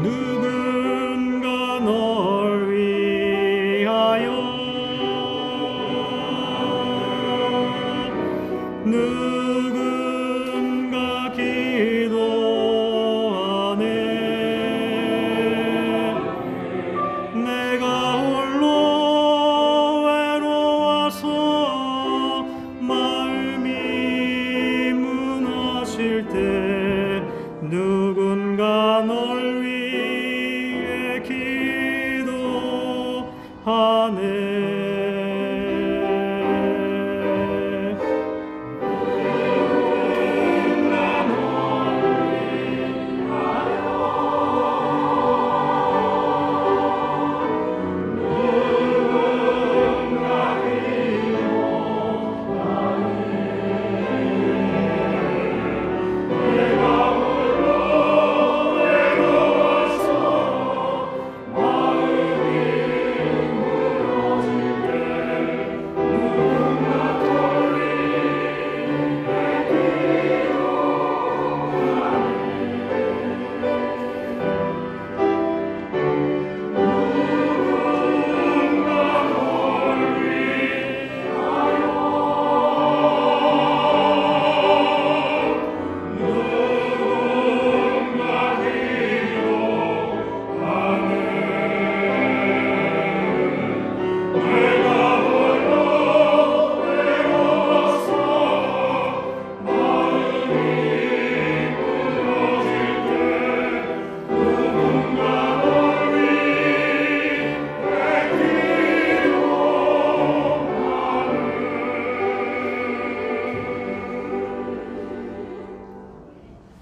Nous Amen.